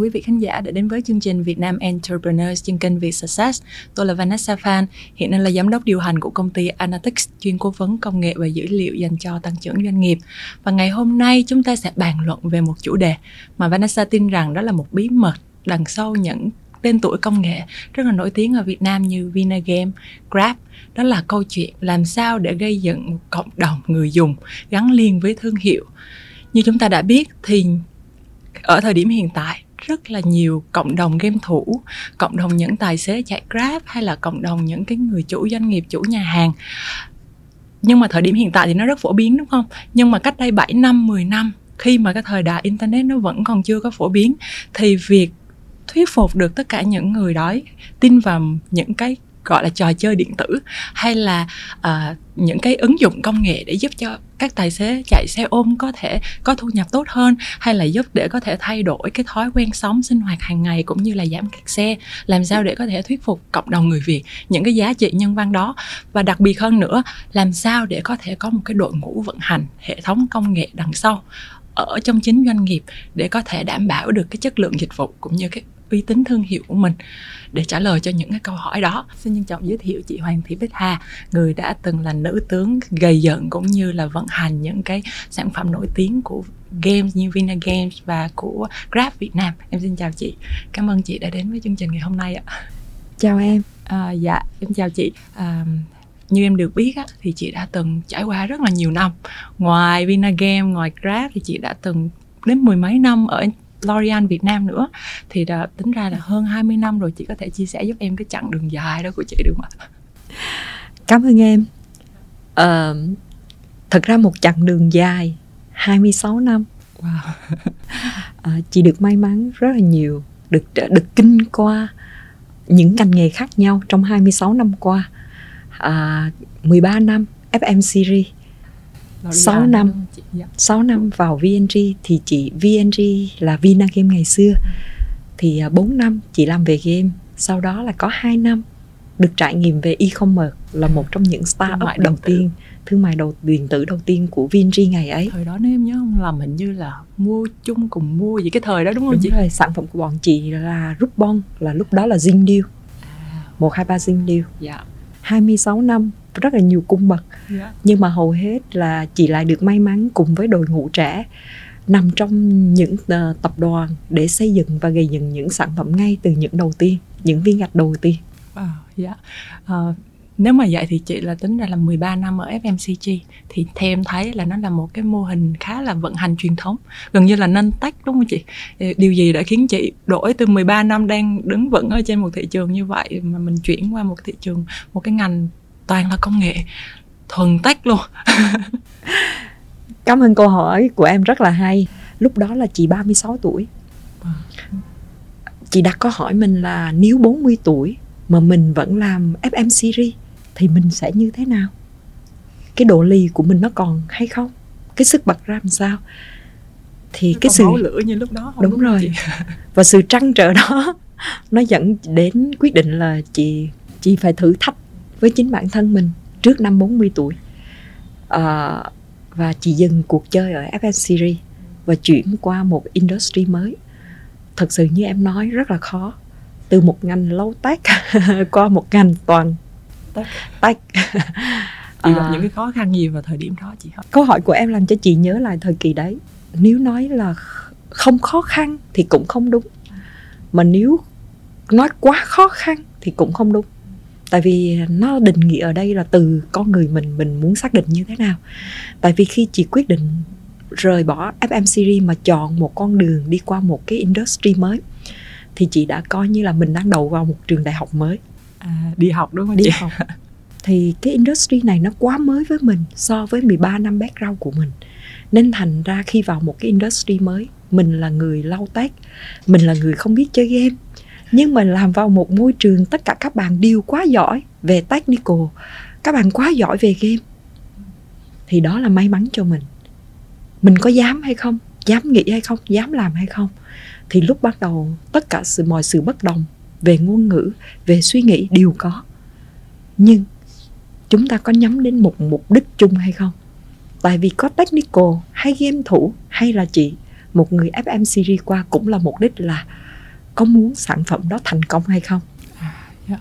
quý vị khán giả đã đến với chương trình Việt Nam Entrepreneurs trên kênh Việt Success. Tôi là Vanessa Phan, hiện nay là giám đốc điều hành của công ty Analytics, chuyên cố vấn công nghệ và dữ liệu dành cho tăng trưởng doanh nghiệp. Và ngày hôm nay chúng ta sẽ bàn luận về một chủ đề mà Vanessa tin rằng đó là một bí mật đằng sau những tên tuổi công nghệ rất là nổi tiếng ở Việt Nam như Vinagame, Grab đó là câu chuyện làm sao để gây dựng một cộng đồng người dùng gắn liền với thương hiệu như chúng ta đã biết thì ở thời điểm hiện tại rất là nhiều cộng đồng game thủ, cộng đồng những tài xế chạy grab hay là cộng đồng những cái người chủ doanh nghiệp, chủ nhà hàng. Nhưng mà thời điểm hiện tại thì nó rất phổ biến, đúng không? Nhưng mà cách đây 7 năm 10 năm, khi mà cái thời đại internet nó vẫn còn chưa có phổ biến, thì việc thuyết phục được tất cả những người đó tin vào những cái gọi là trò chơi điện tử hay là uh, những cái ứng dụng công nghệ để giúp cho các tài xế chạy xe ôm có thể có thu nhập tốt hơn hay là giúp để có thể thay đổi cái thói quen sống sinh hoạt hàng ngày cũng như là giảm kẹt xe. Làm sao để có thể thuyết phục cộng đồng người việt những cái giá trị nhân văn đó? Và đặc biệt hơn nữa làm sao để có thể có một cái đội ngũ vận hành hệ thống công nghệ đằng sau ở trong chính doanh nghiệp để có thể đảm bảo được cái chất lượng dịch vụ cũng như cái uy tín thương hiệu của mình để trả lời cho những cái câu hỏi đó. Xin trân trọng giới thiệu chị Hoàng Thị Bích Hà người đã từng là nữ tướng gầy dựng cũng như là vận hành những cái sản phẩm nổi tiếng của games như Vina Games và của Grab Việt Nam. Em xin chào chị. Cảm ơn chị đã đến với chương trình ngày hôm nay ạ. Chào em. À, dạ em chào chị. À, như em được biết á, thì chị đã từng trải qua rất là nhiều năm. Ngoài Vinagame ngoài Grab thì chị đã từng đến mười mấy năm ở L'Oreal Việt Nam nữa thì đã, tính ra là hơn 20 năm rồi chị có thể chia sẻ giúp em cái chặng đường dài đó của chị được không ạ? Cảm ơn em. Uh, thật ra một chặng đường dài 26 năm. Wow. uh, chị được may mắn rất là nhiều, được được kinh qua những ngành nghề khác nhau trong 26 năm qua. Uh, 13 năm FM series 6 năm. dạ. 6 năm vào VNG thì chị VNG là Vinagame ngày xưa. Thì 4 à, năm chị làm về game. Sau đó là có 2 năm được trải nghiệm về e-commerce là một trong những startup đầu tiên thương mại đầu điện tử đầu tiên của VNG ngày ấy. Thời đó nếu em nhớ không làm hình như là mua chung cùng mua gì cái thời đó đúng không đúng chị? rồi sản phẩm của bọn chị là Rubon là lúc đó là Zing Deal à. một hai ba Zing Deal dạ 26 năm rất là nhiều cung bậc yeah. Dạ. nhưng mà hầu hết là chị lại được may mắn cùng với đội ngũ trẻ nằm trong những uh, tập đoàn để xây dựng và gây dựng những sản phẩm ngay từ những đầu tiên những viên gạch đầu tiên wow, yeah. uh, nếu mà vậy thì chị là tính ra là 13 năm ở FMCG thì theo em thấy là nó là một cái mô hình khá là vận hành truyền thống gần như là nâng tách đúng không chị điều gì đã khiến chị đổi từ 13 năm đang đứng vững ở trên một thị trường như vậy mà mình chuyển qua một thị trường một cái ngành toàn là công nghệ thuần tách luôn Cảm ơn câu hỏi của em rất là hay Lúc đó là chị 36 tuổi Chị đặt câu hỏi mình là nếu 40 tuổi mà mình vẫn làm FM series thì mình sẽ như thế nào? Cái độ lì của mình nó còn hay không? Cái sức bật ra làm sao? Thì nó cái sự lửa như lúc đó không đúng, đúng rồi. Chị? Và sự trăn trở đó nó dẫn đến quyết định là chị chị phải thử thách với chính bản thân mình trước năm 40 tuổi. À, và chị dừng cuộc chơi ở series và chuyển qua một industry mới. Thật sự như em nói rất là khó. Từ một ngành lâu tech qua một ngành toàn tech. chị gặp à, những cái khó khăn gì vào thời điểm đó chị hỏi? Câu hỏi của em làm cho chị nhớ lại thời kỳ đấy. Nếu nói là không khó khăn thì cũng không đúng. Mà nếu nói quá khó khăn thì cũng không đúng tại vì nó định nghĩa ở đây là từ con người mình mình muốn xác định như thế nào. Tại vì khi chị quyết định rời bỏ FM series mà chọn một con đường đi qua một cái industry mới thì chị đã coi như là mình đang đầu vào một trường đại học mới. À, đi học đúng không đi chị? học. Thì cái industry này nó quá mới với mình so với 13 năm background của mình. Nên thành ra khi vào một cái industry mới mình là người lau tech mình là người không biết chơi game nhưng mà làm vào một môi trường tất cả các bạn đều quá giỏi về technical, các bạn quá giỏi về game. Thì đó là may mắn cho mình. Mình có dám hay không? Dám nghĩ hay không? Dám làm hay không? Thì lúc bắt đầu tất cả sự, mọi sự bất đồng về ngôn ngữ, về suy nghĩ đều có. Nhưng chúng ta có nhắm đến một mục đích chung hay không? Tại vì có technical hay game thủ hay là chị, một người FM series qua cũng là mục đích là có muốn sản phẩm đó thành công hay không? À, yeah.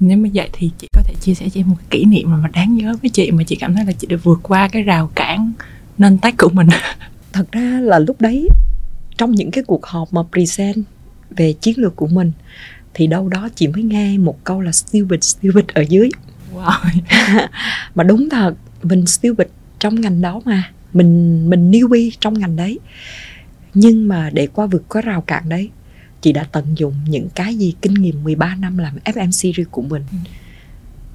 nếu mà vậy thì chị có thể chia sẻ cho em một cái kỷ niệm mà đáng nhớ với chị mà chị cảm thấy là chị được vượt qua cái rào cản nên tách của mình. Thật ra là lúc đấy trong những cái cuộc họp mà present về chiến lược của mình thì đâu đó chị mới nghe một câu là stupid stupid ở dưới. Wow. mà đúng thật mình stupid trong ngành đó mà. Mình mình newbie trong ngành đấy. Nhưng mà để qua vượt qua rào cản đấy chị đã tận dụng những cái gì kinh nghiệm 13 năm làm FM series của mình.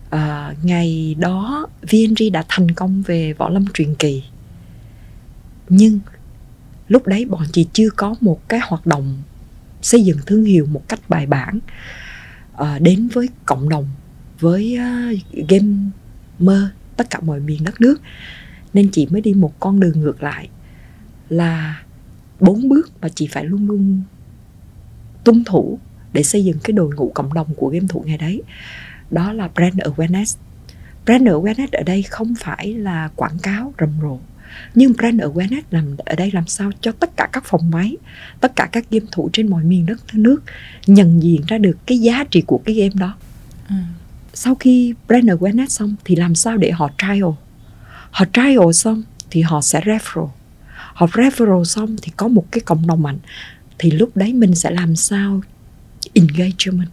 À, ngày đó VNG đã thành công về võ lâm truyền kỳ. Nhưng lúc đấy bọn chị chưa có một cái hoạt động xây dựng thương hiệu một cách bài bản uh, đến với cộng đồng với uh, gamer tất cả mọi miền đất nước. Nên chị mới đi một con đường ngược lại là bốn bước mà chị phải luôn luôn tuân thủ để xây dựng cái đội ngũ cộng đồng của game thủ ngày đấy. Đó là brand awareness. Brand awareness ở đây không phải là quảng cáo rầm rộ nhưng brand awareness nằm ở đây làm sao cho tất cả các phòng máy tất cả các game thủ trên mọi miền đất nước nhận diện ra được cái giá trị của cái game đó. Ừ. sau khi brand awareness xong thì làm sao để họ trial? Họ trial xong thì họ sẽ referral. Họ referral xong thì có một cái cộng đồng mạnh thì lúc đấy mình sẽ làm sao engagement?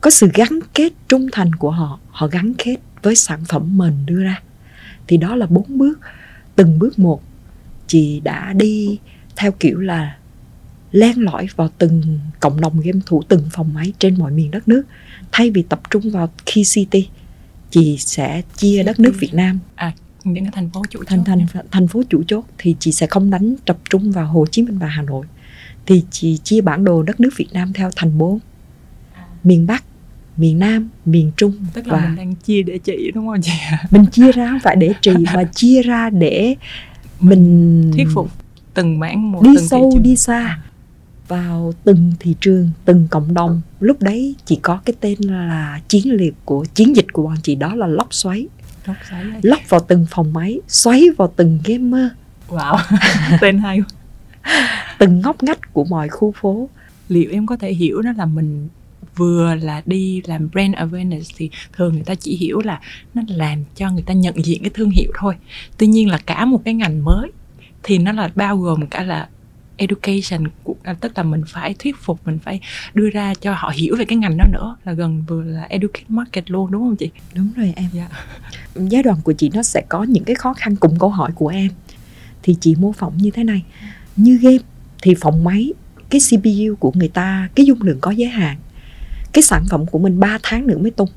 Có sự gắn kết trung thành của họ họ gắn kết với sản phẩm mình đưa ra. Thì đó là bốn bước. Từng bước một chị đã đi theo kiểu là len lỏi vào từng cộng đồng game thủ từng phòng máy trên mọi miền đất nước. Thay vì tập trung vào key city chị sẽ chia đất nước Việt Nam. À những cái thành phố chủ thành thành thành phố chủ chốt thì chị sẽ không đánh tập trung vào Hồ Chí Minh và Hà Nội thì chị chia bản đồ đất nước Việt Nam theo thành bốn miền Bắc miền Nam, miền Trung Tức là và mình đang chia để trị đúng không chị? Mình chia ra không phải để trị mà chia ra để mình thuyết phục từng mảng một đi từng sâu đi xa vào từng thị trường, từng cộng đồng. Lúc đấy chỉ có cái tên là chiến lược của chiến dịch của bọn chị đó là lóc xoáy. Lóc xoáy. Lóc vào từng phòng máy, xoáy vào từng gamer. Wow, tên hay. từng ngóc ngách của mọi khu phố. Liệu em có thể hiểu đó là mình vừa là đi làm brand awareness thì thường người ta chỉ hiểu là nó làm cho người ta nhận diện cái thương hiệu thôi tuy nhiên là cả một cái ngành mới thì nó là bao gồm cả là education à, tức là mình phải thuyết phục mình phải đưa ra cho họ hiểu về cái ngành đó nữa là gần vừa là educate market luôn đúng không chị đúng rồi em yeah. Dạ. giai đoạn của chị nó sẽ có những cái khó khăn cùng câu hỏi của em thì chị mô phỏng như thế này như game thì phòng máy, cái CPU của người ta, cái dung lượng có giới hạn. Cái sản phẩm của mình 3 tháng nữa mới tung.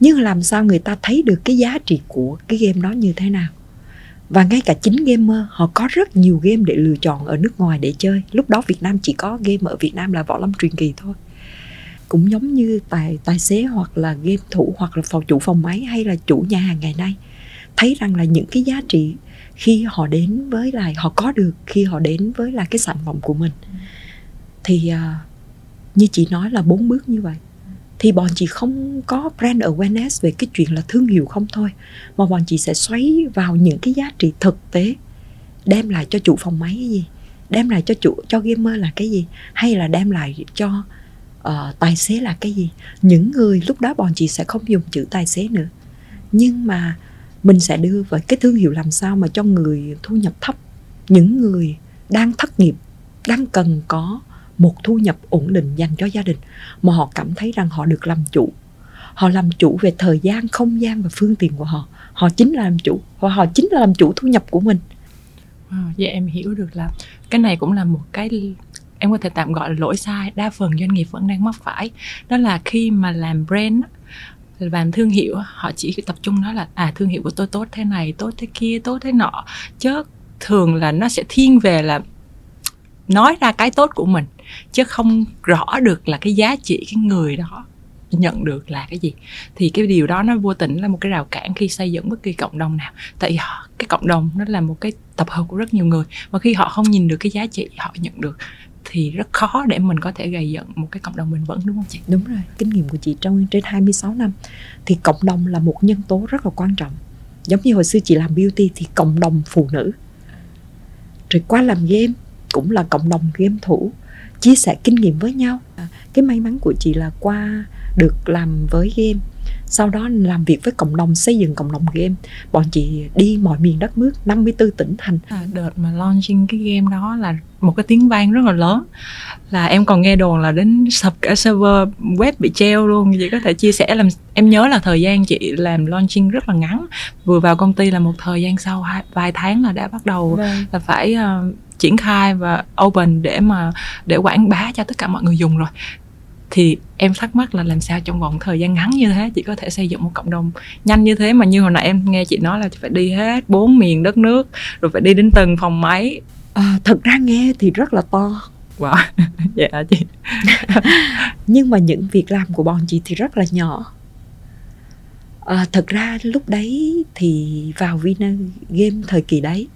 Nhưng làm sao người ta thấy được cái giá trị của cái game đó như thế nào? Và ngay cả chính gamer, họ có rất nhiều game để lựa chọn ở nước ngoài để chơi. Lúc đó việt nam chỉ có game ở việt nam là võ lâm truyền kỳ thôi. Cũng giống như tài tài xế hoặc là game thủ hoặc là phòng, chủ phòng máy hay là chủ nhà hàng ngày nay. Thấy rằng là những cái giá trị khi họ đến với lại họ có được khi họ đến với là cái sản phẩm của mình. Thì uh, như chị nói là bốn bước như vậy. Thì bọn chị không có brand awareness về cái chuyện là thương hiệu không thôi mà bọn chị sẽ xoáy vào những cái giá trị thực tế đem lại cho chủ phòng máy cái gì đem lại cho chủ cho gamer là cái gì hay là đem lại cho uh, tài xế là cái gì. Những người lúc đó bọn chị sẽ không dùng chữ tài xế nữa. Nhưng mà mình sẽ đưa vào cái thương hiệu làm sao mà cho người thu nhập thấp những người đang thất nghiệp đang cần có một thu nhập ổn định dành cho gia đình mà họ cảm thấy rằng họ được làm chủ. Họ làm chủ về thời gian không gian và phương tiện của họ. Họ chính là làm chủ và họ chính là làm chủ thu nhập của mình. Wow, vậy em hiểu được là cái này cũng là một cái em có thể tạm gọi là lỗi sai đa phần doanh nghiệp vẫn đang mắc phải. Đó là khi mà làm brand làm thương hiệu họ chỉ tập trung nói là à thương hiệu của tôi tốt thế này, tốt thế kia, tốt thế nọ. Chứ thường là nó sẽ thiên về là nói ra cái tốt của mình, chứ không rõ được là cái giá trị cái người đó nhận được là cái gì. Thì cái điều đó nó vô tình là một cái rào cản khi xây dựng bất kỳ cộng đồng nào. Tại vì cái cộng đồng nó là một cái tập hợp của rất nhiều người và khi họ không nhìn được cái giá trị họ nhận được thì rất khó để mình có thể gây dựng một cái cộng đồng bền vững đúng không chị? Đúng rồi, kinh nghiệm của chị trong trên 26 năm thì cộng đồng là một nhân tố rất là quan trọng. Giống như hồi xưa chị làm beauty thì cộng đồng phụ nữ. Rồi qua làm game cũng là cộng đồng game thủ chia sẻ kinh nghiệm với nhau cái may mắn của chị là qua được làm với game sau đó làm việc với cộng đồng xây dựng cộng đồng game. Bọn chị đi mọi miền đất nước 54 tỉnh thành. À, đợt mà launching cái game đó là một cái tiếng vang rất là lớn. Là em còn nghe đồn là đến sập cả server web bị treo luôn. Chị có thể chia sẻ làm em nhớ là thời gian chị làm launching rất là ngắn. Vừa vào công ty là một thời gian sau hai, vài tháng là đã bắt đầu vâng. là phải uh, triển khai và open để mà để quảng bá cho tất cả mọi người dùng rồi thì em thắc mắc là làm sao trong vòng thời gian ngắn như thế chị có thể xây dựng một cộng đồng nhanh như thế mà như hồi nãy em nghe chị nói là phải đi hết bốn miền đất nước rồi phải đi đến từng phòng máy? À, thật ra nghe thì rất là to. Wow dạ chị? Nhưng mà những việc làm của bọn chị thì rất là nhỏ. À, thật ra lúc đấy thì vào Vina Game thời kỳ đấy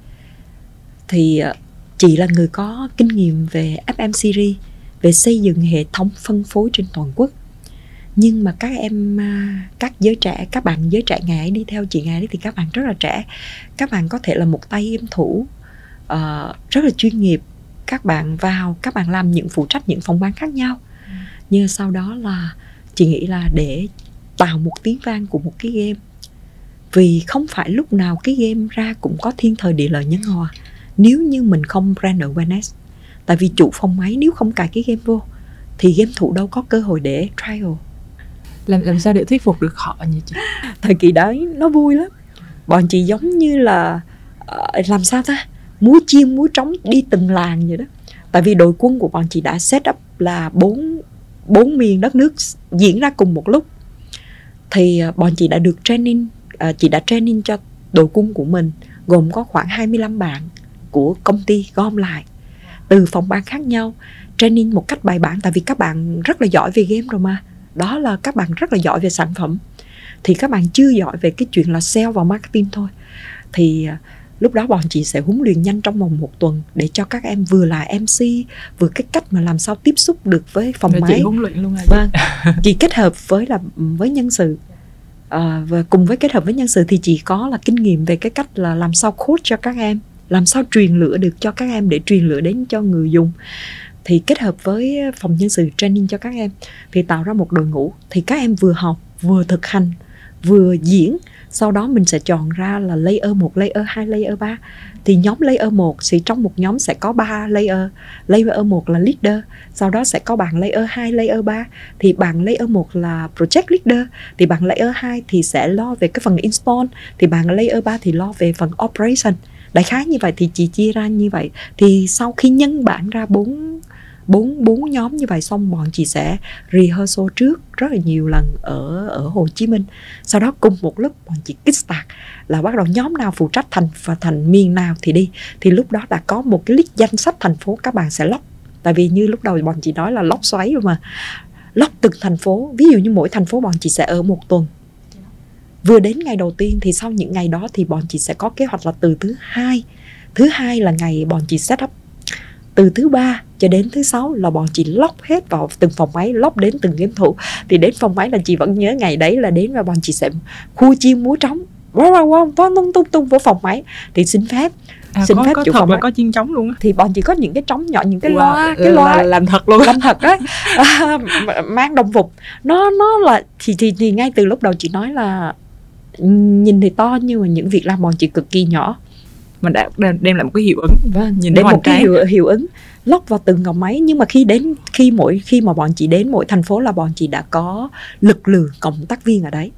thì à, chị là người có kinh nghiệm về FM series về xây dựng hệ thống phân phối trên toàn quốc. Nhưng mà các em à, các giới trẻ các bạn giới trẻ ngày ấy đi theo chị ngày ấy thì các bạn rất là trẻ. Các bạn có thể là một tay em thủ uh, rất là chuyên nghiệp. Các bạn vào các bạn làm những phụ trách những phòng ban khác nhau. Ừ. nhưng sau đó là chị nghĩ là để tạo một tiếng vang của một cái game. Vì không phải lúc nào cái game ra cũng có thiên thời địa lợi nhân hòa. Nếu như mình không brand awareness tại vì chủ phòng máy nếu không cài cái game vô thì game thủ đâu có cơ hội để trial. Làm làm sao để thuyết phục được họ như chị? Thời kỳ đấy nó vui lắm. Bọn chị giống như là uh, làm sao ta? Múa chiên múa trống đi từng làng vậy đó. Tại vì đội quân của bọn chị đã set up là bốn bốn miền đất nước diễn ra cùng một lúc. Thì uh, bọn chị đã được training uh, chị đã training cho đội quân của mình gồm có khoảng 25 bạn của công ty gom lại từ phòng ban khác nhau training một cách bài bản tại vì các bạn rất là giỏi về game rồi mà. Đó là các bạn rất là giỏi về sản phẩm. Thì các bạn chưa giỏi về cái chuyện là sale và marketing thôi. Thì à, lúc đó bọn chị sẽ huấn luyện nhanh trong vòng một tuần để cho các em vừa là MC vừa cái cách mà làm sao tiếp xúc được với phòng Rồi máy. chị huấn luyện luôn à vâng chị kết hợp với là với nhân sự. À, và cùng với kết hợp với nhân sự thì chị có là kinh nghiệm về cái cách là làm sao coach cho các em làm sao truyền lửa được cho các em để truyền lửa đến cho người dùng. Thì kết hợp với phòng nhân sự training cho các em thì tạo ra một đội ngũ. Thì các em vừa học vừa thực hành vừa diễn. Sau đó mình sẽ chọn ra là layer 1, layer 2, layer 3 thì nhóm layer 1 thì trong một nhóm sẽ có 3 layer. Layer 1 là leader sau đó sẽ có bạn layer 2, layer 3 thì bạn layer 1 là project leader thì bạn layer 2 thì sẽ lo về cái phần install thì bạn layer 3 thì lo về phần operation đại khái như vậy, thì chị chia ra như vậy. Thì sau khi nhân bản ra bốn bốn bốn nhóm như vậy xong, bọn chị sẽ rehearsal trước rất là nhiều lần ở ở Hồ Chí Minh. Sau đó cùng một lúc, bọn chị kickstart là bắt đầu nhóm nào phụ trách thành, và thành miền nào thì đi. Thì lúc đó đã có một cái list danh sách thành phố, các bạn sẽ lóc tại vì như lúc đầu bọn chị nói là lóc xoáy rồi mà lóc từng thành phố. Ví dụ như mỗi thành phố bọn chị sẽ ở một tuần vừa đến ngày đầu tiên thì sau những ngày đó thì bọn chị sẽ có kế hoạch là từ thứ hai. Thứ hai là ngày bọn chị set up. Từ thứ ba cho đến thứ sáu là bọn chị lóc hết vào từng phòng máy lóc đến từng game thủ. Thì đến phòng máy là chị vẫn nhớ ngày đấy là đến và bọn chị sẽ khu chiên múa trống. Wow wow wow tung tung tung vào phòng máy. Thì xin phép À, xin có, phép có chủ phòng là có chiên trống luôn á. Thì bọn chị có những cái trống nhỏ những cái wow, loa cái loa là làm thật luôn làm thật đấy. À, mang đồng phục. Nó nó là thì, thì thì ngay từ lúc đầu chị nói là nhìn thì to nhưng mà những việc làm bọn chị cực kỳ nhỏ. Mà đã đem lại một cái hiệu ứng. Vâng nhìn đem một cái hiệu, hiệu ứng lóc vào từng ngọc máy. Nhưng mà khi đến khi mỗi khi mà bọn chị đến mỗi thành phố là bọn chị đã có lực lượng cộng tác viên ở đấy.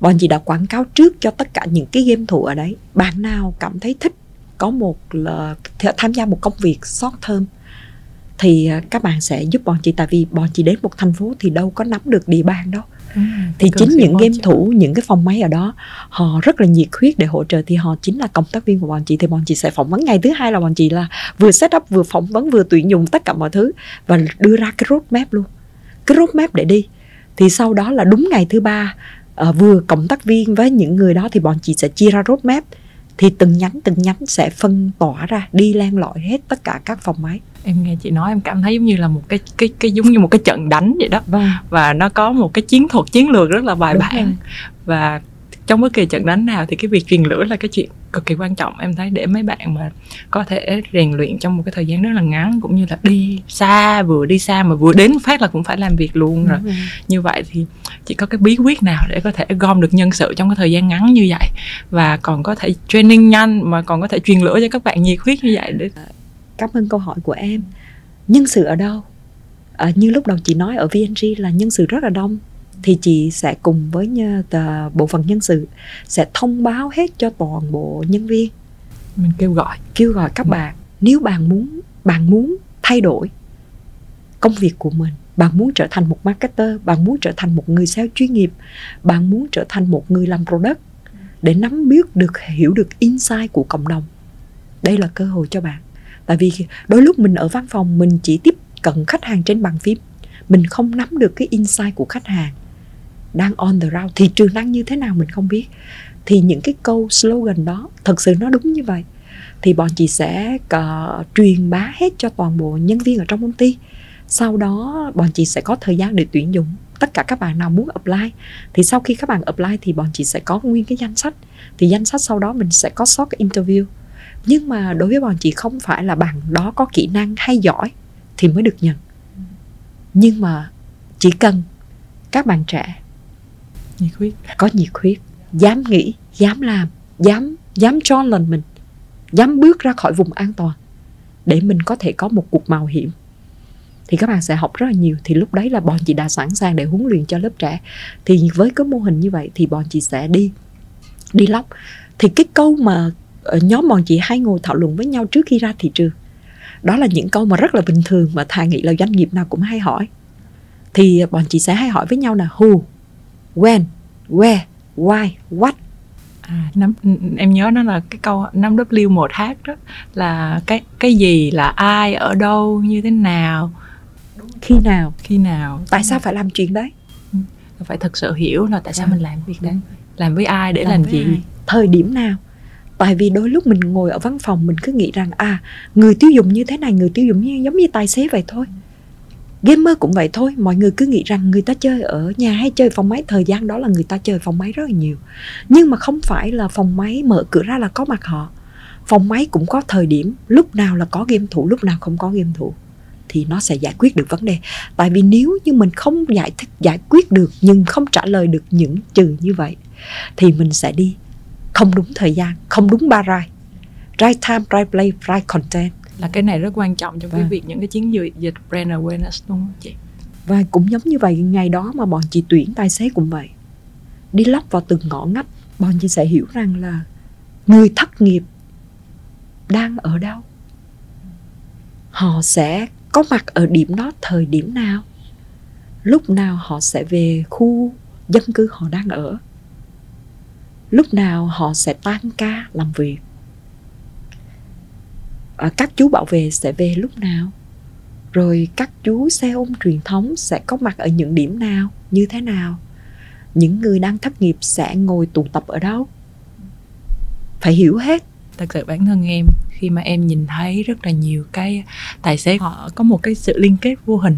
Bọn chị đã quảng cáo trước cho tất cả những cái game thủ ở đấy. Bạn nào cảm thấy thích có một là tham gia một công việc short term thì à, các bạn sẽ giúp bọn chị. Tại vì bọn chị đến một thành phố thì đâu có nắm được địa bàn đâu Ừ, thì chính những game thủ những cái phòng máy ở đó họ rất là nhiệt huyết để hỗ trợ. Thì họ chính là công tác viên của bọn chị. Thì bọn chị sẽ phỏng vấn. Ngày thứ hai là bọn chị là vừa set up vừa phỏng vấn vừa tuyển dụng tất cả mọi thứ và đưa ra cái roadmap luôn. Cái roadmap để đi. Thì sau đó là đúng ngày thứ ba uh, vừa cộng tác viên với những người đó thì bọn chị sẽ chia ra roadmap thì từng nhánh từng nhánh sẽ phân tỏa ra đi len lỏi hết tất cả các phòng máy em nghe chị nói em cảm thấy giống như là một cái cái cái giống như một cái trận đánh vậy đó. Vâng. và nó có một cái chiến thuật chiến lược rất là bài bản. và trong bất kỳ trận đánh nào thì cái việc truyền lửa là cái chuyện cực kỳ quan trọng. Em thấy để mấy bạn mà có thể rèn luyện trong một cái thời gian rất là ngắn cũng như là đi xa vừa đi xa mà vừa đến phát là cũng phải làm việc luôn rồi. Ừ. như vậy thì chỉ có cái bí quyết nào để có thể gom được nhân sự trong cái thời gian ngắn như vậy? Và còn có thể training nhanh mà còn có thể truyền lửa cho các bạn nhiệt huyết như vậy để cảm ơn câu hỏi của em. Nhân sự ở đâu? À, như lúc đầu chị nói ở VNG là nhân sự rất là đông thì chị sẽ cùng với tờ, bộ phận nhân sự sẽ thông báo hết cho toàn bộ nhân viên. Mình kêu gọi. Kêu gọi các ừ. bạn nếu bạn muốn bạn muốn thay đổi công việc của mình bạn muốn trở thành một marketer bạn muốn trở thành một người sale chuyên nghiệp bạn muốn trở thành một người làm product để nắm biết được hiểu được insight của cộng đồng đây là cơ hội cho bạn tại vì đôi lúc mình ở văn phòng mình chỉ tiếp cận khách hàng trên bàn phím. Mình không nắm được cái insight của khách hàng đang on the ground. Thị trường đang như thế nào mình không biết. Thì những cái câu slogan đó thật sự nó đúng như vậy. Thì bọn chị sẽ uh, truyền bá hết cho toàn bộ nhân viên ở trong công ty. Sau đó bọn chị sẽ có thời gian để tuyển dụng tất cả các bạn nào muốn apply. Thì sau khi các bạn apply thì bọn chị sẽ có nguyên cái danh sách. Thì danh sách sau đó mình sẽ có sót cái interview nhưng mà đối với bọn chị không phải là bạn đó có kỹ năng hay giỏi thì mới được nhận. Nhưng mà chỉ cần các bạn trẻ nhiệt huyết. có nhiệt huyết dám nghĩ dám làm dám dám cho lần mình dám bước ra khỏi vùng an toàn để mình có thể có một cuộc mạo hiểm thì các bạn sẽ học rất là nhiều. Thì lúc đấy là bọn chị đã sẵn sàng để huấn luyện cho lớp trẻ. Thì với cái mô hình như vậy thì bọn chị sẽ đi đi lóc. Thì cái câu mà nhóm bọn chị hay ngồi thảo luận với nhau trước khi ra thị trường. Đó là những câu mà rất là bình thường mà thà nghĩ là doanh nghiệp nào cũng hay hỏi. Thì bọn chị sẽ hay hỏi với nhau là who when where why what. À năm em nhớ nó là cái câu 5 W 1 H đó là cái cái gì là ai ở đâu như thế nào. Khi nào? Khi nào. Tại sao phải làm chuyện đấy? Ừ, phải thực sự hiểu là tại sao mình làm việc đấy. Làm với ai để làm, làm gì? ai? thời điểm nào tại vì đôi lúc mình ngồi ở văn phòng, mình cứ nghĩ rằng à người tiêu dùng như thế này, người tiêu dùng như, giống như tài xế vậy thôi. Gamer cũng vậy thôi, mọi người cứ nghĩ rằng người ta chơi ở nhà hay chơi phòng máy, thời gian đó là người ta chơi phòng máy rất là nhiều. Nhưng mà không phải là phòng máy mở cửa ra là có mặt họ. Phòng máy cũng có thời điểm, lúc nào là có game thủ, lúc nào không có game thủ, thì nó sẽ giải quyết được vấn đề. Tại vì nếu như mình không giải thích, giải quyết được, nhưng không trả lời được những trừ như vậy, thì mình sẽ đi không đúng thời gian không đúng ba right right time right place right content. Là cái này rất quan trọng trong vâng. cái việc những cái chiến dịch dịch brand awareness đúng không chị? Và cũng giống như vậy ngày đó mà bọn chị tuyển tài xế cũng vậy. Đi lóc vào từng ngõ ngách bọn chị sẽ hiểu rằng là người thất nghiệp đang ở đâu. Họ sẽ có mặt ở điểm đó thời điểm nào. Lúc nào họ sẽ về khu dân cư họ đang ở lúc nào họ sẽ tan ca làm việc? À, các chú bảo vệ sẽ về lúc nào? Rồi các chú xe ôm truyền thống sẽ có mặt ở những điểm nào như thế nào? Những người đang thất nghiệp sẽ ngồi tụ tập ở đâu? Phải hiểu hết. Thật sự bản thân em khi mà em nhìn thấy rất là nhiều cái tài xế họ có một cái sự liên kết vô hình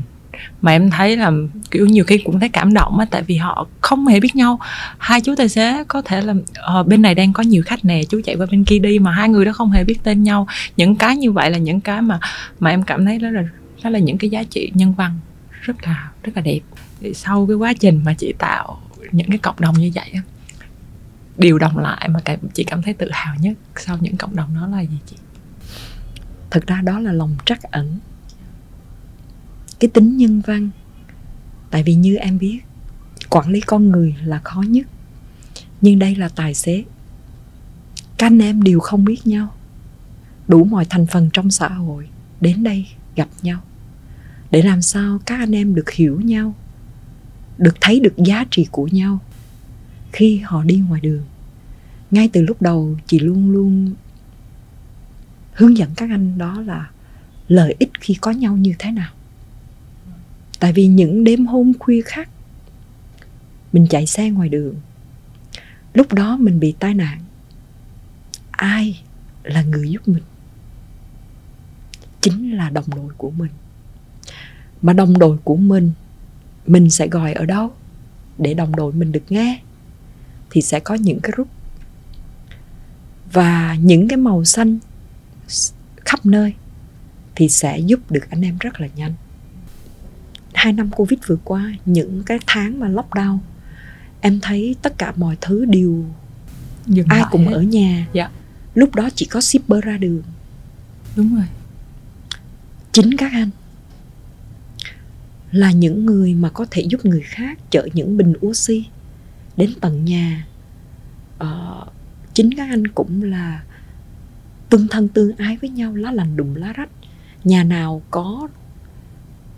mà em thấy là kiểu nhiều khi cũng thấy cảm động á tại vì họ không hề biết nhau. Hai chú tài xế có thể là uh, bên này đang có nhiều khách nè chú chạy qua bên kia đi mà hai người đó không hề biết tên nhau. Những cái như vậy là những cái mà mà em cảm thấy đó là đó là những cái giá trị nhân văn rất là rất là đẹp. Thì sau cái quá trình mà chị tạo những cái cộng đồng như vậy á điều đồng lại mà chị cảm thấy tự hào nhất sau những cộng đồng đó là gì chị? Thực ra đó là lòng trắc ẩn cái tính nhân văn. Tại vì như em biết, quản lý con người là khó nhất, nhưng đây là tài xế. Các anh em đều không biết nhau, đủ mọi thành phần trong xã hội đến đây gặp nhau. Để làm sao các anh em được hiểu nhau, được thấy được giá trị của nhau. Khi họ đi ngoài đường, ngay từ lúc đầu chị luôn luôn hướng dẫn các anh đó là lợi ích khi có nhau như thế nào tại vì những đêm hôm khuya khắc mình chạy xe ngoài đường. Lúc đó mình bị tai nạn. Ai là người giúp mình? Chính là đồng đội của mình. Mà đồng đội của mình mình sẽ gọi ở đâu để đồng đội mình được nghe thì sẽ có những cái group và những cái màu xanh khắp nơi thì sẽ giúp được anh em rất là nhanh hai năm covid vừa qua những cái tháng mà lockdown em thấy tất cả mọi thứ đều Dừng ai cũng hết. ở nhà. Dạ. lúc đó chỉ có shipper ra đường. Đúng rồi. Chính các anh là những người mà có thể giúp người khác chở những bình oxy đến tận nhà. Ờ, chính các anh cũng là tương thân tương ái với nhau lá lành đùm lá rách. Nhà nào có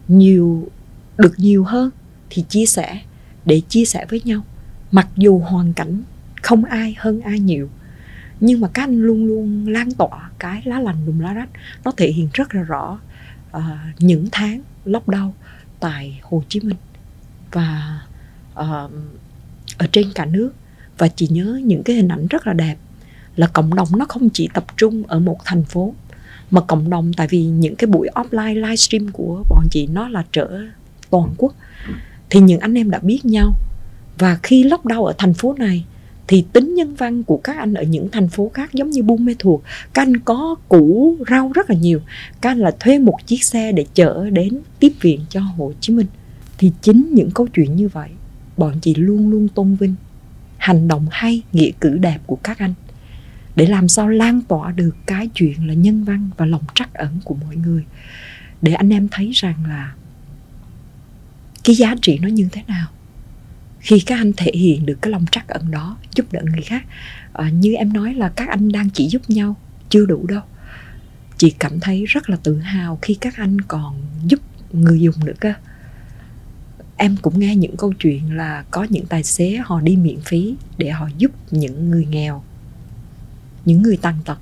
nhiều được nhiều hơn thì chia sẻ để chia sẻ với nhau. Mặc dù hoàn cảnh không ai hơn ai nhiều nhưng mà các anh luôn luôn lan tỏa cái lá lành đùm lá rách. Nó thể hiện rất là rõ uh, những tháng lockdown tại Hồ Chí Minh và uh, ở trên cả nước. Và chị nhớ những cái hình ảnh rất là đẹp là cộng đồng nó không chỉ tập trung ở một thành phố mà cộng đồng tại vì những cái buổi offline livestream của bọn chị nó là trở toàn quốc. Thì những anh em đã biết nhau. Và khi lockdown ở thành phố này, thì tính nhân văn của các anh ở những thành phố khác giống như Buôn Mê Thuột, các anh có củ rau rất là nhiều, các anh là thuê một chiếc xe để chở đến tiếp viện cho Hồ Chí Minh. Thì chính những câu chuyện như vậy, bọn chị luôn luôn tôn vinh. Hành động hay, nghĩa cử đẹp của các anh. Để làm sao lan tỏa được cái chuyện là nhân văn và lòng trắc ẩn của mọi người. Để anh em thấy rằng là cái giá trị nó như thế nào. Khi các anh thể hiện được cái lòng trắc ẩn đó giúp đỡ người khác à, như em nói là các anh đang chỉ giúp nhau chưa đủ đâu. Chị cảm thấy rất là tự hào khi các anh còn giúp người dùng nữa cơ em cũng nghe những câu chuyện là có những tài xế họ đi miễn phí để họ giúp những người nghèo những người tàn tật.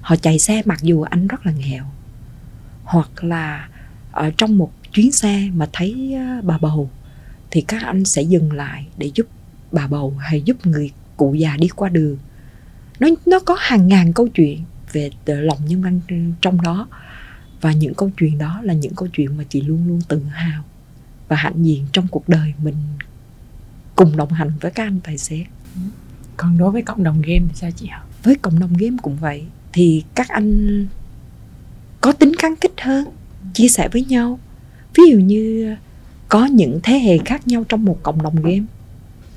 Họ chạy xe mặc dù anh rất là nghèo hoặc là ở trong một chuyến xe mà thấy bà bầu thì các anh sẽ dừng lại để giúp bà bầu hay giúp người cụ già đi qua đường. Nó nó có hàng ngàn câu chuyện về lòng nhân văn trong đó và những câu chuyện đó là những câu chuyện mà chị luôn luôn tự hào và hạnh diện trong cuộc đời mình cùng đồng hành với các anh tài xế. Còn đối với cộng đồng game thì sao chị hả với cộng đồng game cũng vậy thì các anh có tính kháng kích hơn chia sẻ với nhau ví dụ như có những thế hệ khác nhau trong một cộng đồng game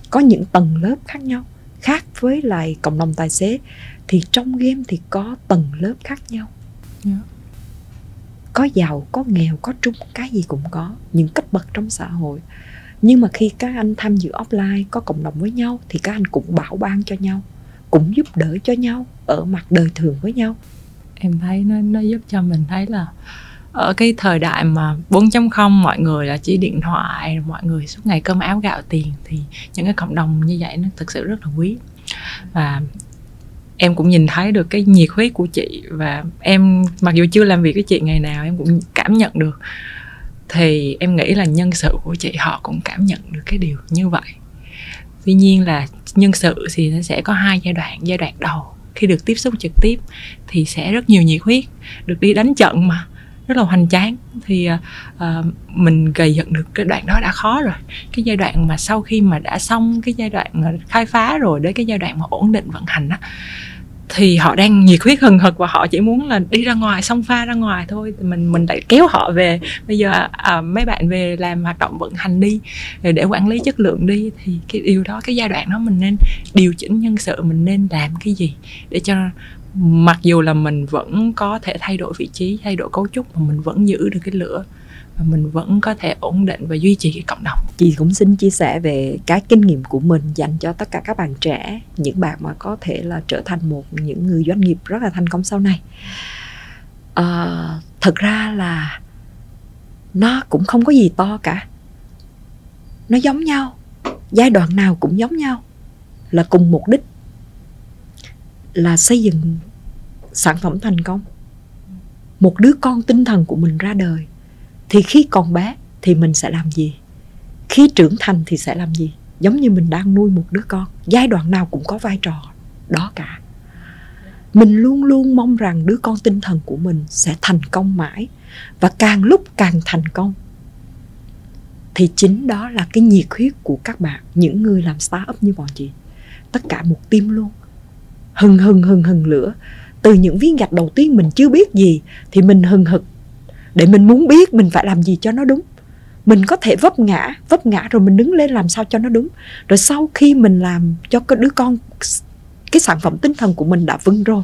có những tầng lớp khác nhau khác với lại cộng đồng tài xế thì trong game thì có tầng lớp khác nhau. Có giàu có nghèo có trung cái gì cũng có những cấp bậc trong xã hội. Nhưng mà khi các anh tham dự offline có cộng đồng với nhau thì các anh cũng bảo ban cho nhau cũng giúp đỡ cho nhau ở mặt đời thường với nhau. Em thấy nó nó giúp cho mình thấy là ở cái thời đại mà 4.0 mọi người là chỉ điện thoại, mọi người suốt ngày cơm áo gạo tiền, thì những cái cộng đồng như vậy nó thực sự rất là quý. Và em cũng nhìn thấy được cái nhiệt huyết của chị và em mặc dù chưa làm việc với chị ngày nào, em cũng cảm nhận được. Thì em nghĩ là nhân sự của chị, họ cũng cảm nhận được cái điều như vậy. Tuy nhiên là nhân sự thì nó sẽ có hai giai đoạn. Giai đoạn đầu, khi được tiếp xúc trực tiếp thì sẽ rất nhiều nhiệt huyết, được đi đánh trận mà rất là hoành tráng. Thì uh, mình gầy dựng được cái đoạn đó đã khó rồi. Cái giai đoạn mà sau khi mà đã xong cái giai đoạn ờ, khai phá rồi đến cái giai đoạn mà ổn định vận hành á thì họ đang nhiệt huyết hừng hực và họ chỉ muốn là đi ra ngoài xông pha ra ngoài thôi. Thì mình mình lại kéo họ về. Bây giờ à, mấy bạn về làm hoạt động vận hành đi để quản lý chất lượng đi thì cái điều đó cái giai đoạn đó mình nên điều chỉnh nhân sự mình nên làm cái gì để cho mặc dù là mình vẫn có thể thay đổi vị trí thay đổi cấu trúc mà mình vẫn giữ được cái lửa và mình vẫn có thể ổn định và duy trì cái cộng đồng. Chị cũng xin chia sẻ về cái kinh nghiệm của mình dành cho tất cả các bạn trẻ những bạn mà có thể là trở thành một những người doanh nghiệp rất là thành công sau này. À, thật ra là nó cũng không có gì to cả. Nó giống nhau giai đoạn nào cũng giống nhau là cùng mục đích là xây dựng sản phẩm thành công. Một đứa con tinh thần của mình ra đời, thì khi còn bé thì mình sẽ làm gì? Khi trưởng thành thì sẽ làm gì? Giống như mình đang nuôi một đứa con, giai đoạn nào cũng có vai trò đó cả. Mình luôn luôn mong rằng đứa con tinh thần của mình sẽ thành công mãi, và càng lúc càng thành công, thì chính đó là cái nhiệt huyết của các bạn, những người làm startup như bọn chị. Tất cả một tim luôn hừng hừng hừng hừng lửa. Từ những viên gạch đầu tiên mình chưa biết gì thì mình hừng hực. Để mình muốn biết mình phải làm gì cho nó đúng. Mình có thể vấp ngã vấp ngã rồi mình đứng lên làm sao cho nó đúng. Rồi sau khi mình làm cho cái đứa con, cái sản phẩm tinh thần của mình đã vững rồi,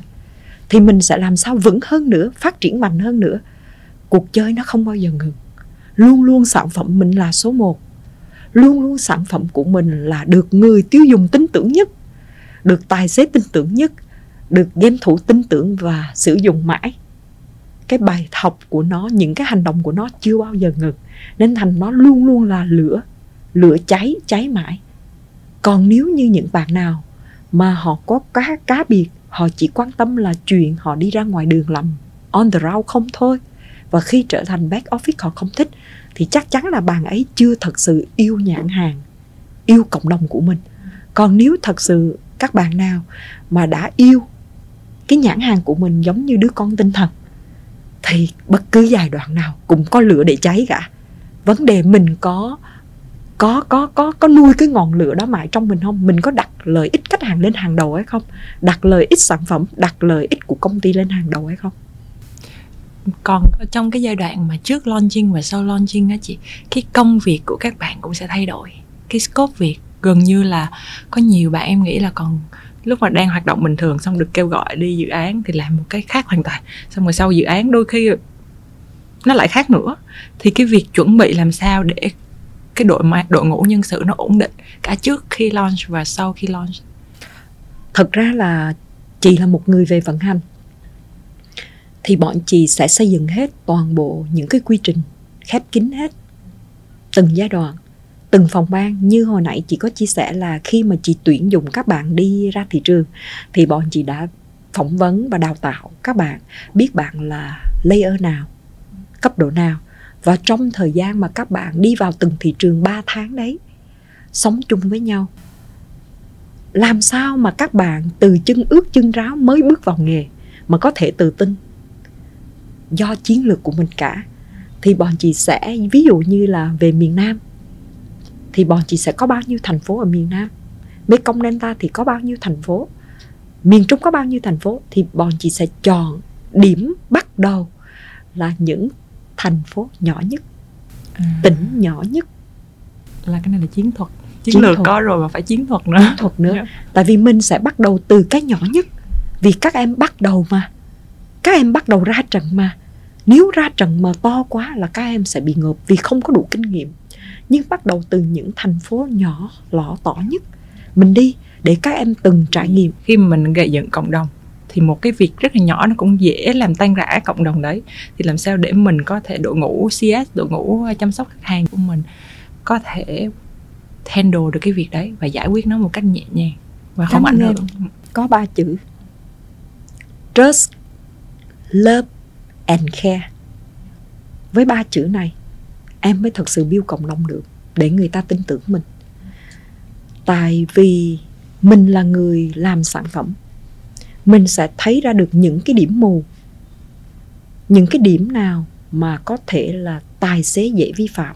thì mình sẽ làm sao vững hơn nữa, phát triển mạnh hơn nữa. Cuộc chơi nó không bao giờ ngừng. Luôn luôn sản phẩm mình là số một. Luôn luôn sản phẩm của mình là được người tiêu dùng tin tưởng nhất được tài xế tin tưởng nhất, được game thủ tin tưởng và sử dụng mãi. Cái bài học của nó, những cái hành động của nó chưa bao giờ ngừng, nên thành nó luôn luôn là lửa lửa cháy cháy mãi. Còn nếu như những bạn nào mà họ có cá cá biệt, họ chỉ quan tâm là chuyện họ đi ra ngoài đường làm on the road không thôi, và khi trở thành back office họ không thích, thì chắc chắn là bạn ấy chưa thật sự yêu nhãn hàng, yêu cộng đồng của mình. Còn nếu thật sự các bạn nào mà đã yêu cái nhãn hàng của mình giống như đứa con tinh thần, thì bất cứ giai đoạn nào cũng có lửa để cháy cả. Vấn đề mình có có có có có nuôi cái ngọn lửa đó mãi trong mình không? Mình có đặt lợi ích khách hàng lên hàng đầu hay không? Đặt lợi ích sản phẩm, đặt lợi ích của công ty lên hàng đầu hay không? Còn trong cái giai đoạn mà trước launching và sau launching á chị, cái công việc của các bạn cũng sẽ thay đổi. Cái scope việc gần như là có nhiều bạn em nghĩ là còn lúc mà đang hoạt động bình thường xong được kêu gọi đi dự án thì làm một cái khác hoàn toàn. Xong rồi sau dự án đôi khi nó lại khác nữa. Thì cái việc chuẩn bị làm sao để cái đội đội ngũ nhân sự nó ổn định cả trước khi launch và sau khi launch? Thật ra là chị là một người về vận hành. Thì bọn chị sẽ xây dựng hết toàn bộ những cái quy trình khép kín hết từng giai đoạn từng phòng ban, như hồi nãy chị có chia sẻ là khi mà chị tuyển dụng các bạn đi ra thị trường, thì bọn chị đã phỏng vấn và đào tạo các bạn, biết bạn là layer nào, cấp độ nào. Và trong thời gian mà các bạn đi vào từng thị trường 3 tháng đấy, sống chung với nhau. Làm sao mà các bạn từ chân ướt chân ráo mới bước vào nghề mà có thể tự tin? Do chiến lược của mình cả, thì bọn chị sẽ, ví dụ như là về miền Nam thì bọn chị sẽ có bao nhiêu thành phố ở miền Nam? Mekong Delta thì có bao nhiêu thành phố? Miền Trung có bao nhiêu thành phố? Thì bọn chị sẽ chọn điểm bắt đầu là những thành phố nhỏ nhất à. tỉnh nhỏ nhất. Là cái này là chiến thuật. Chiến, chiến lược thuật. có rồi mà phải chiến thuật nữa. Chiến thuật nữa. Yeah. Dạ. tại vì mình sẽ bắt đầu từ cái nhỏ nhất. Vì các em bắt đầu mà. Các em bắt đầu ra trận mà. Nếu ra trận mà to quá là các em sẽ bị ngợp vì không có đủ kinh nghiệm nhưng bắt đầu từ những thành phố nhỏ lọ tỏ nhất. Mình đi để các em từng trải nghiệm. Khi mà mình gây dựng cộng đồng thì một cái việc rất là nhỏ nó cũng dễ làm tan rã cộng đồng đấy. Thì làm sao để mình có thể đội ngũ CS đội ngũ chăm sóc khách hàng của mình có thể handle được cái việc đấy và giải quyết nó một cách nhẹ nhàng và không ảnh hưởng? có ba chữ. Trust love and care. Với ba chữ này em mới thật sự build cộng đồng được, để người ta tin tưởng mình. Tại vì mình là người làm sản phẩm, mình sẽ thấy ra được những cái điểm mù, những cái điểm nào mà có thể là tài xế dễ vi phạm,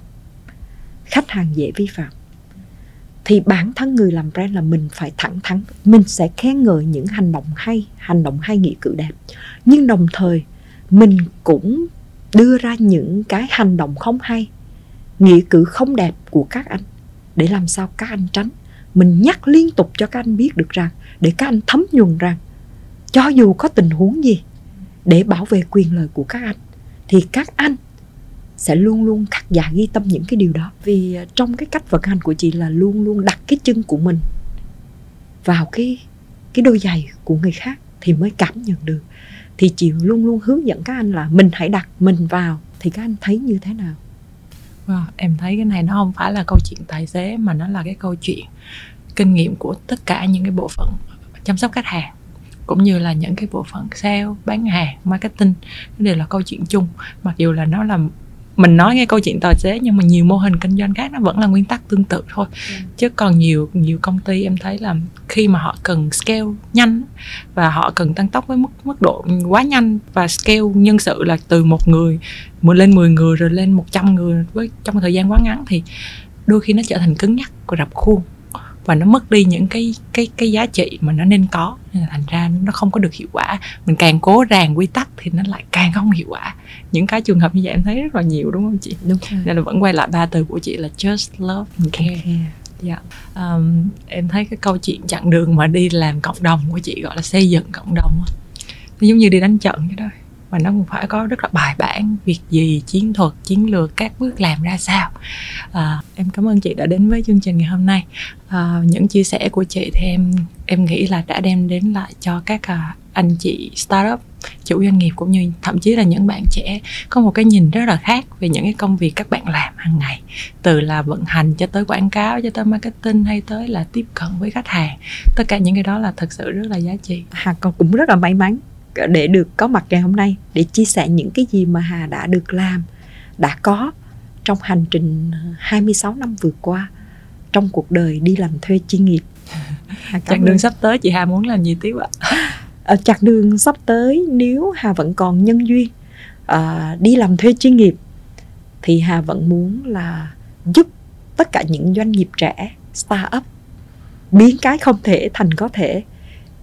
khách hàng dễ vi phạm. Thì bản thân người làm brand là mình phải thẳng thắn, mình sẽ khen ngợi những hành động hay, hành động hay nghĩa cử đẹp. Nhưng đồng thời, mình cũng đưa ra những cái hành động không hay nghĩa cử không đẹp của các anh. Để làm sao các anh tránh? Mình nhắc liên tục cho các anh biết được rằng, để các anh thấm nhuần rằng, cho dù có tình huống gì, để bảo vệ quyền lợi của các anh, thì các anh sẽ luôn luôn khắc dạ ghi tâm những cái điều đó. Vì à, trong cái cách vận hành của chị là luôn luôn đặt cái chân của mình vào cái cái đôi giày của người khác thì mới cảm nhận được. Thì chị luôn luôn hướng dẫn các anh là mình hãy đặt mình vào. Thì các anh thấy như thế nào? Wow, em thấy cái này nó không phải là câu chuyện tài xế mà nó là cái câu chuyện kinh nghiệm của tất cả những cái bộ phận chăm sóc khách hàng cũng như là những cái bộ phận sale bán hàng marketing đều là câu chuyện chung. Mặc dù là nó là mình nói nghe câu chuyện tài xế nhưng mà nhiều mô hình kinh doanh khác nó vẫn là nguyên tắc tương tự thôi ừ. chứ còn nhiều nhiều công ty em thấy là khi mà họ cần scale nhanh và họ cần tăng tốc với mức mức độ quá nhanh và scale nhân sự là từ một người một lên 10 người rồi lên 100 người với trong thời gian quá ngắn thì đôi khi nó trở thành cứng nhắc và rập khuôn và nó mất đi những cái cái cái giá trị mà nó nên có. Nên là thành ra nó không có được hiệu quả. Mình càng cố ràng quy tắc thì nó lại càng không hiệu quả. Những cái trường hợp như vậy em thấy rất là nhiều đúng không chị? Đúng rồi. nên là vẫn quay lại ba từ của chị là just love and care. okay. Dạ, um, em thấy cái câu chuyện chặng đường mà đi làm cộng đồng của chị gọi là xây dựng cộng đồng nó giống như đi đánh trận vậy đó mà nó cũng phải có rất là bài bản việc gì chiến thuật chiến lược các bước làm ra sao. À, em cảm ơn chị đã đến với chương trình ngày hôm nay. À, những chia sẻ của chị thì em em nghĩ là đã đem đến lại cho các à, anh chị startup chủ doanh nghiệp cũng như thậm chí là những bạn trẻ có một cái nhìn rất là khác về những cái công việc các bạn làm hàng ngày. Từ là vận hành cho tới quảng cáo cho tới marketing hay tới là tiếp cận với khách hàng. Tất cả những cái đó là thật sự rất là giá trị. Hà còn cũng rất là may mắn để được có mặt ngày hôm nay để chia sẻ những cái gì mà Hà đã được làm, đã có trong hành trình 26 năm vừa qua trong cuộc đời đi làm thuê chuyên nghiệp. chặng đường sắp tới chị Hà muốn làm gì tiếp ạ? Ở chặng đường sắp tới nếu Hà vẫn còn nhân duyên à, đi làm thuê chuyên nghiệp thì Hà vẫn muốn là giúp tất cả những doanh nghiệp trẻ startup biến cái không thể thành có thể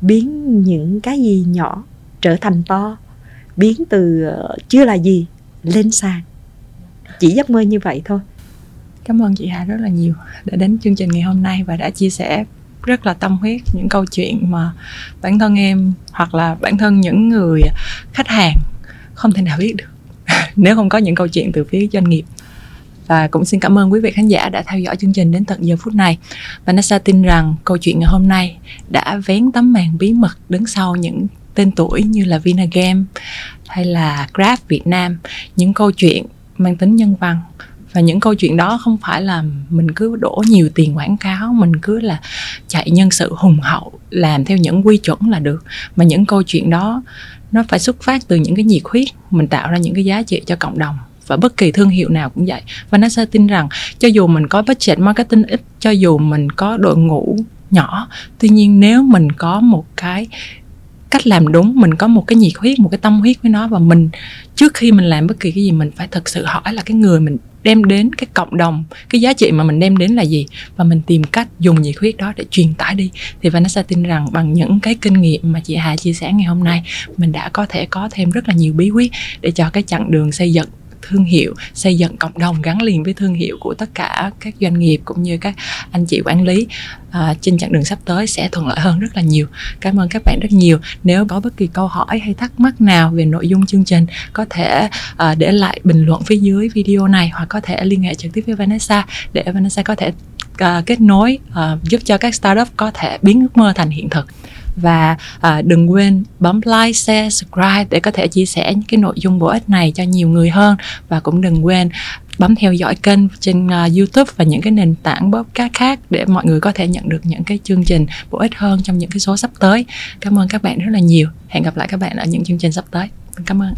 biến những cái gì nhỏ trở thành to, biến từ ờ, chưa là gì lên sàn chỉ giấc mơ như vậy thôi. Cảm ơn chị Hà rất là nhiều đã đến chương trình ngày hôm nay và đã chia sẻ rất là tâm huyết những câu chuyện mà bản thân em hoặc là bản thân những người khách hàng không thể nào biết được. Nếu không có những câu chuyện từ phía doanh nghiệp. Và cũng xin cảm ơn quý vị khán giả đã theo dõi chương trình đến tận giờ phút này. Vanessa tin rằng câu chuyện ngày hôm nay đã vén tấm màn bí mật đứng sau những tên tuổi như là Vinagame hay là Grab Việt Nam. Những câu chuyện mang tính nhân văn. Và những câu chuyện đó không phải là mình cứ đổ nhiều tiền quảng cáo, mình cứ là chạy nhân sự hùng hậu, làm theo những quy chuẩn là được. Mà những câu chuyện đó, nó phải xuất phát từ những cái nhiệt huyết, mình tạo ra những cái giá trị cho cộng đồng. Và bất kỳ thương hiệu nào cũng vậy. Và nó sẽ tin rằng, cho dù mình có budget marketing ít, cho dù mình có đội ngũ nhỏ, tuy nhiên nếu mình có một cái cách làm đúng, mình có một cái nhiệt huyết, một cái tâm huyết với nó và mình, trước khi mình làm bất kỳ cái gì, mình phải thật sự hỏi là cái người mình đem đến, cái cộng đồng, cái giá trị mà mình đem đến là gì? Và mình tìm cách dùng nhiệt huyết đó để truyền tải đi. Thì Vanessa tin rằng bằng những cái kinh nghiệm mà chị Hà chia sẻ ngày hôm nay, mình đã có thể có thêm rất là nhiều bí quyết để cho cái chặng đường xây dựng thương hiệu xây dựng cộng đồng gắn liền với thương hiệu của tất cả các doanh nghiệp cũng như các anh chị quản lý à, trên chặng đường sắp tới sẽ thuận lợi hơn rất là nhiều. Cảm ơn các bạn rất nhiều. Nếu có bất kỳ câu hỏi hay thắc mắc nào về nội dung chương trình có thể à, để lại bình luận phía dưới video này hoặc có thể liên hệ trực tiếp với Vanessa để Vanessa có thể à, kết nối à, giúp cho các startup có thể biến ước mơ thành hiện thực và à, đừng quên bấm like, share, subscribe để có thể chia sẻ những cái nội dung bổ ích này cho nhiều người hơn và cũng đừng quên bấm theo dõi kênh trên uh, YouTube và những cái nền tảng podcast khác để mọi người có thể nhận được những cái chương trình bổ ích hơn trong những cái số sắp tới. Cảm ơn các bạn rất là nhiều. Hẹn gặp lại các bạn ở những chương trình sắp tới. Cảm ơn.